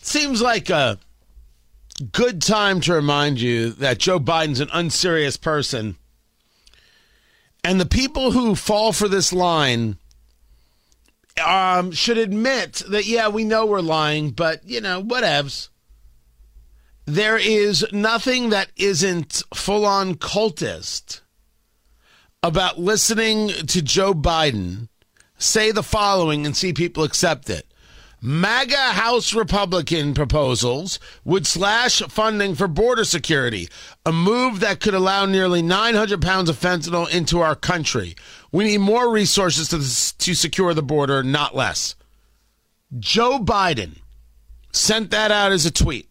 Seems like a good time to remind you that Joe Biden's an unserious person. And the people who fall for this line um, should admit that, yeah, we know we're lying, but, you know, whatevs. There is nothing that isn't full on cultist about listening to Joe Biden say the following and see people accept it. MAGA House Republican proposals would slash funding for border security, a move that could allow nearly 900 pounds of fentanyl into our country. We need more resources to, to secure the border, not less. Joe Biden sent that out as a tweet.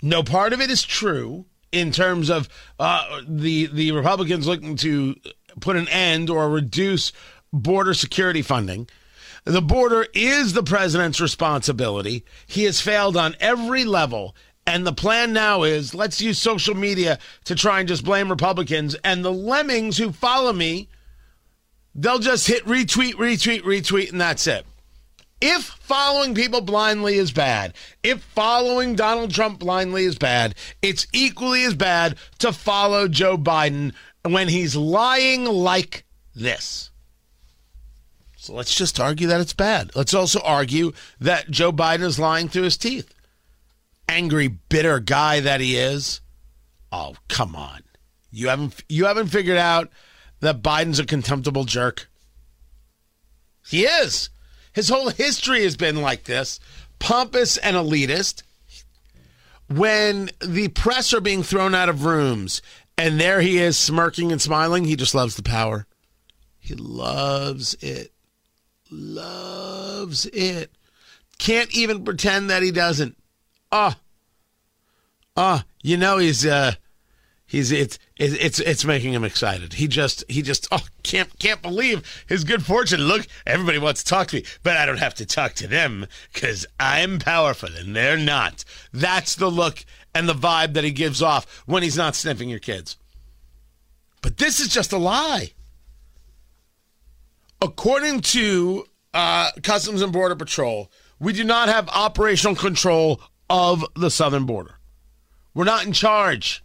No part of it is true in terms of uh, the the Republicans looking to put an end or reduce border security funding. The border is the president's responsibility. He has failed on every level. And the plan now is let's use social media to try and just blame Republicans. And the lemmings who follow me, they'll just hit retweet, retweet, retweet, and that's it. If following people blindly is bad, if following Donald Trump blindly is bad, it's equally as bad to follow Joe Biden when he's lying like this. So let's just argue that it's bad. Let's also argue that Joe Biden is lying through his teeth. Angry, bitter guy that he is. Oh, come on. You haven't you haven't figured out that Biden's a contemptible jerk. He is. His whole history has been like this, pompous and elitist. When the press are being thrown out of rooms and there he is smirking and smiling, he just loves the power. He loves it loves it. Can't even pretend that he doesn't. Ah, oh. ah, oh, you know he's uh he's it's it's it's making him excited. He just he just oh can't can't believe his good fortune. Look, everybody wants to talk to me, but I don't have to talk to them because I'm powerful and they're not. That's the look and the vibe that he gives off when he's not sniffing your kids. But this is just a lie. According to uh, Customs and Border Patrol, we do not have operational control of the southern border. We're not in charge.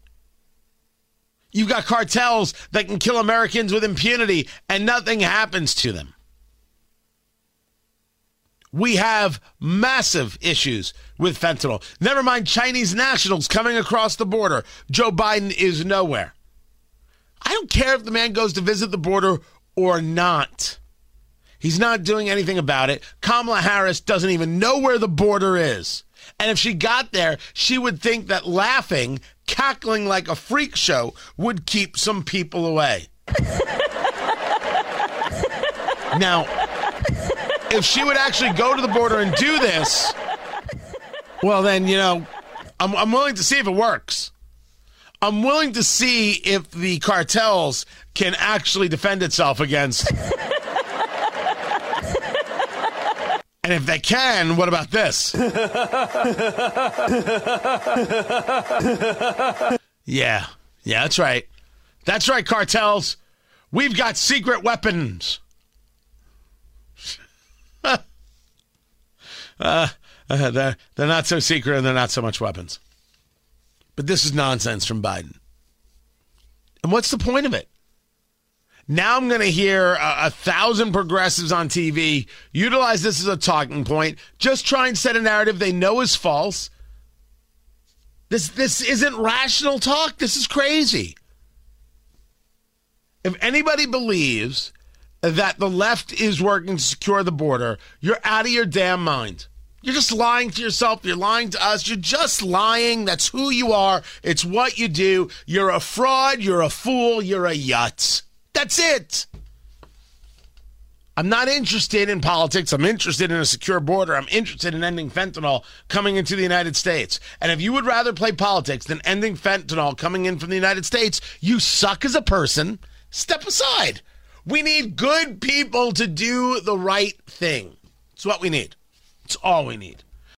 You've got cartels that can kill Americans with impunity and nothing happens to them. We have massive issues with fentanyl. Never mind Chinese nationals coming across the border. Joe Biden is nowhere. I don't care if the man goes to visit the border or not. He's not doing anything about it. Kamala Harris doesn't even know where the border is. And if she got there, she would think that laughing, cackling like a freak show, would keep some people away. now, if she would actually go to the border and do this, well, then, you know, I'm, I'm willing to see if it works. I'm willing to see if the cartels can actually defend itself against And if they can, what about this? yeah. Yeah, that's right. That's right, cartels. We've got secret weapons. uh, uh, they're, they're not so secret and they're not so much weapons. But this is nonsense from Biden. And what's the point of it? Now I'm going to hear a, a, thousand progressives on TV utilize this as a talking point. Just try and set a narrative they know is false. This this isn't rational talk. This is crazy. If anybody believes that the left is working to secure the border, you're out of your damn mind. You're just lying to yourself. You're lying to us. You're just lying. That's who you are. It's what you do. You're a fraud. You're a fool. You're a yutz. That's it. I'm not interested in politics. I'm interested in a secure border. I'm interested in ending fentanyl coming into the United States. And if you would rather play politics than ending fentanyl coming in from the United States, you suck as a person. Step aside. We need good people to do the right thing. It's what we need. It's all we need.